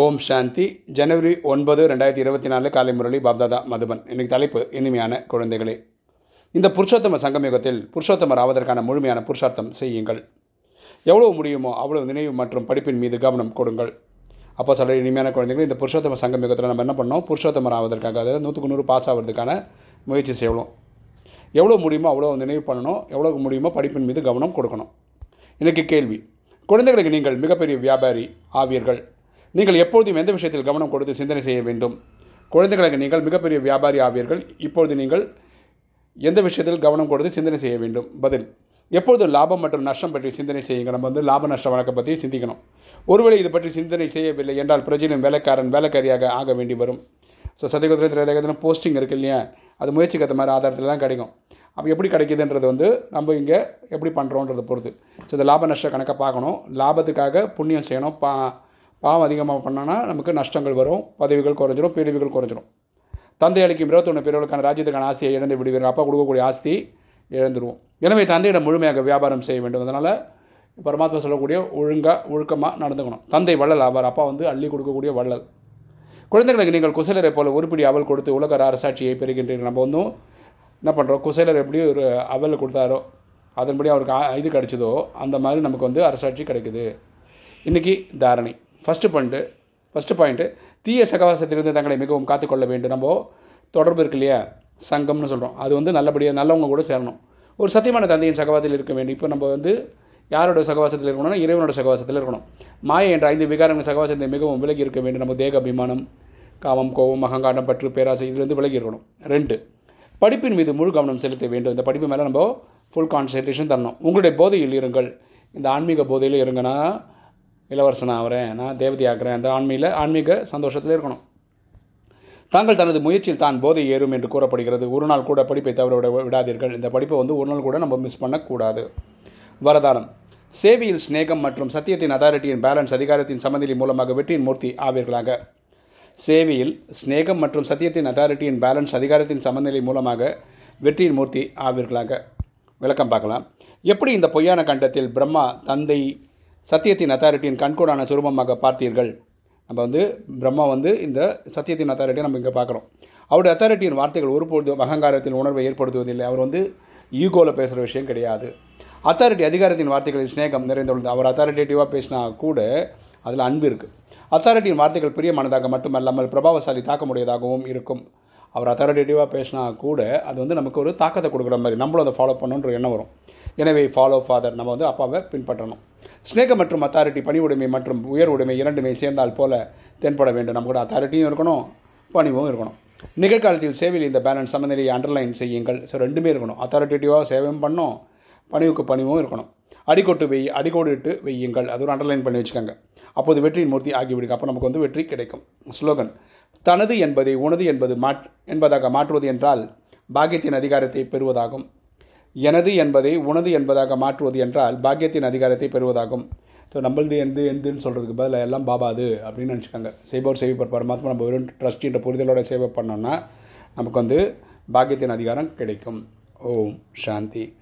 ஓம் சாந்தி. ஜனவரி ஒன்பது ரெண்டாயிரத்தி இருபத்தி நாலு காலை முரளி பாப்தாதா மதுபன். இன்னைக்கு தலைப்பு இனிமையான குழந்தைகளே. இந்த புருஷோத்தம சங்கமயுகத்தில் புருஷோத்தமர் ஆவதற்கான முழுமையான புருஷார்த்தம் செய்யுங்கள். எவ்வளவு முடியுமோ அவ்வளவு நினைவு மற்றும் படிப்பின் மீது கவனம் கொடுங்கள். அப்போ சொல்கிற இனிமையான குழந்தைகள் இந்த புருஷோத்தம சங்கமயுகத்தில் நம்ம என்ன பண்ணோம்? புருஷோத்தமர் ஆவதற்காக அதாவது நூற்றுக்கு நூறு பாஸ் ஆகிறதுக்கான முயற்சி செய்யணும். எவ்வளோ முடியுமோ அவ்வளோ நினைவு பண்ணணும். எவ்வளோ முடியுமோ படிப்பின் மீது கவனம் கொடுக்கணும். எனக்கு கேள்வி. குழந்தைகளுக்கு நீங்கள் மிகப்பெரிய வியாபாரி ஆவீர்கள். நீங்கள் எப்பொழுதும் எந்த விஷயத்தில் கவனம் கொடுத்து சிந்தனை செய்ய வேண்டும்? குழந்தைகளுக்கு நீங்கள் மிகப்பெரிய வியாபாரி ஆவீர்கள். இப்பொழுது நீங்கள் எந்த விஷயத்தில் கவனம் கொடுத்து சிந்தனை செய்ய வேண்டும்? பதில் எப்பொழுது லாபம் மற்றும் நஷ்டம் பற்றி சிந்தனை செய்யுங்க நம்ம வந்து லாப நஷ்ட வழக்கை பற்றி சிந்திக்கணும். ஒருவேளை இது பற்றி சிந்தனை செய்யவில்லை என்றால் பிரஜையும் வேலைக்காரன் வேலைக்காரியாக ஆக வேண்டி வரும். ஸோ சதயகுதிரை திரையகத்தின போஸ்டிங் இருக்கு இல்லையா? அது முயற்சிக்கிற மாதிரி ஆதாரத்தில் தான் கிடைக்கும். அப்போ எப்படி கிடைக்குதுன்றது வந்து நம்ம இங்கே எப்படி பண்ணுறோன்றதை பொறுத்து. ஸோ இந்த லாப நஷ்ட கணக்கை பார்க்கணும். லாபத்துக்காக புண்ணியம் செய்யணும். பா பாவம் அதிகமாக பண்ணோன்னா நமக்கு நஷ்டங்கள் வரும் பதவிகள் குறைஞ்சிரும் பிரிவுகள் குறைஞ்சிரும். தந்தை அளிக்கும் இருபத்தொன்று பிரிவுகளுக்கான ராஜ்யத்துக்கான ஆசையை இழந்து விடுவீர்கள். அப்பா கொடுக்கக்கூடிய ஆஸ்தி இழந்துருவோம். எனவே தந்தையிடம் முழுமையாக வியாபாரம் செய்ய வேண்டும். அதனால் பரமாத்மா சொல்லக்கூடிய ஒழுங்காக ஒழுக்கமாக நடந்துக்கணும். தந்தை வள்ளல் ஆவார். அப்பா வந்து அள்ளி கொடுக்கக்கூடிய வள்ளல். குழந்தைகளுக்கு நீங்கள் குசலரை போல உருப்படி அவல் கொடுத்து உலக அரசாட்சியை பெறுகின்றீர்கள். நம்ம வந்து என்ன பண்ணுறோம் குசலர் எப்படி ஒரு அவல் கொடுத்தாரோ அதன்படி அவருக்கு ஆ- இது கிடைச்சதோ அந்த மாதிரி நமக்கு வந்து அரசாட்சி கிடைக்குது. இன்றைக்கி தாரணை. ஃபஸ்ட்டு பாயிண்ட்டு ஃபஸ்ட்டு பாயிண்ட்டு தீய சகவாசத்திலிருந்து தங்களை மிகவும் காத்துக்கொள்ள வேண்டும். நம்ம தொடர்பு இருக்கு இல்லையா? சங்கம்னு சொல்கிறோம் அது வந்து நல்லபடியாக நல்லவங்க கூட சேரணும். ஒரு சத்தியமான தந்தையின் சகவாசத்தில் இருக்க வேண்டும். இப்போ நம்ம வந்து யாரோட சகவாசத்தில் இருக்கணும்னா இறைவனோட சகவாசத்தில் இருக்கணும். மாய என்ற ஐந்து விகாரங்கள் சகவாசத்தை மிகவும் விலகி இருக்க வேண்டும். நம்ம தேக அபிமானம் காமம் கோபம் அகங்காரம் பற்று பேராசை இதுலேருந்து விலகி இருக்கணும். ரெண்டு படிப்பின் மீது முழு கவனம் செலுத்த வேண்டும். இந்த படிப்பு மேலே நம்ம ஃபுல் கான்சன்ட்ரேஷன் தரணும். உங்களுடைய போதையில் இருங்கள். இந்த ஆன்மீக போதையில் இருங்கன்னா இளவரசன் ஆகிறேன் நான் தேவதை ஆகிறேன் அந்த ஆன்மீக ஆன்மீக சந்தோஷத்தில் இருக்கணும். தாங்கள் தனது முயற்சியில் தான் போதை ஏறும் என்று கூறப்படுகிறது. ஒரு நாள் கூட படிப்பை தவற விட விடாதீர்கள். இந்த படிப்பை வந்து ஒரு நாள் கூட நம்ம மிஸ் பண்ணக்கூடாது. வரதானம். சேவையில் ஸ்நேகம் மற்றும் சத்தியத்தின் அதாரிட்டியின் பேலன்ஸ் அதிகாரத்தின் சமநிலை மூலமாக வெற்றியின் மூர்த்தி ஆவீர்களாக. சேவையில் ஸ்நேகம் மற்றும் சத்தியத்தின் அதாரிட்டியின் பேலன்ஸ் அதிகாரத்தின் சமநிலை மூலமாக வெற்றியின் மூர்த்தி ஆவீர்களாக. விளக்கம் பார்க்கலாம். எப்படி இந்த பொய்யான கண்டத்தில் பிரம்மா தந்தை சத்தியத்தின் அத்தாரிட்டியின் கண்கூடான சுரூபமாக பார்த்தீர்கள். நம்ம வந்து பிரம்மா வந்து இந்த சத்தியத்தின் அத்தாரிட்டியை நம்ம இங்கே பார்க்குறோம். அவருடைய அத்தாரிட்டியின் வார்த்தைகள் ஒருபொழுதும் அகங்காரத்தின் உணர்வை ஏற்படுத்துவதில்லை. அவர் வந்து ஈகோவில் பேசுகிற விஷயம் கிடையாது. அத்தாரிட்டி அதிகாரத்தின் வார்த்தைகளில் சிநேகம் நிறைந்துள்ளது அவர் அத்தாரிட்டேட்டிவாக பேசினா கூட அதில் அன்பு இருக்குது அத்தாரிட்டியின் வார்த்தைகள் பிரியமானதாக மட்டுமல்லாமல் பிரபாவசாலி தாக்கமுடையதாகவும் இருக்கும். அவர் அத்தாரிட்டேட்டிவாக பேசினா கூட அது வந்து நமக்கு ஒரு தாக்கத்தை கொடுக்குற மாதிரி. நம்மளும் அதை ஃபாலோ பண்ணணுன்ற எண்ணம் வரும். எனவே ஃபாலோ ஃபாதர் நம்ம வந்து அப்பாவை பின்பற்றணும். ஸ்னேகம் மற்றும் அத்தாரிட்டி பணி உடைமை மற்றும் உயர் உடைமை இரண்டுமே சேர்ந்தால் போல தென்பட வேண்டும். நம்ம கூட அத்தாரிட்டியும் இருக்கணும் பணிவும் இருக்கணும். நிகழ்காலத்தில் சேவையில் இந்த பேலன்ஸ் சமநிலையை அண்டர்லைன் செய்யுங்கள். ஸோ ரெண்டுமே இருக்கணும். அத்தாரிட்டேட்டிவாக சேவையும் பண்ணணும் பணிவுக்கு பணிவும் இருக்கணும். அடிக்கோட்டு வெய் அடிக்கோடிட்டு வெய்யுங்கள். அது ஒரு அண்டர்லைன் பண்ணி வச்சுக்கோங்க. அப்போது வெற்றியின் மூர்த்தி ஆகிவிடுங்க. அப்போ நமக்கு வந்து வெற்றி கிடைக்கும். ஸ்லோகன். தனது என்பதை உனது என்பது மாற் என்பதாக மாற்றுவது என்றால் பாக்கியத்தின் அதிகாரத்தை பெறுவதாகும். எனது என்பதை உனது என்பதாக மாற்றுவது என்றால் பாக்கியத்தின் அதிகாரத்தை பெறுவதாகும். ஸோ நம்மளது எந்து எந்துன்னு சொல்கிறதுக்கு பதிலாக எல்லாம் பாபாது அப்படின்னு நினச்சிக்கோங்க. செய்பவர் செய்விப்பார் பரமாத்மா நம்ம வெறும் ட்ரஸ்டின்ற புரிதலோட சேவை பண்ணோம்னா நமக்கு வந்து பாக்கியத்தின் அதிகாரம் கிடைக்கும். ஓம் சாந்தி.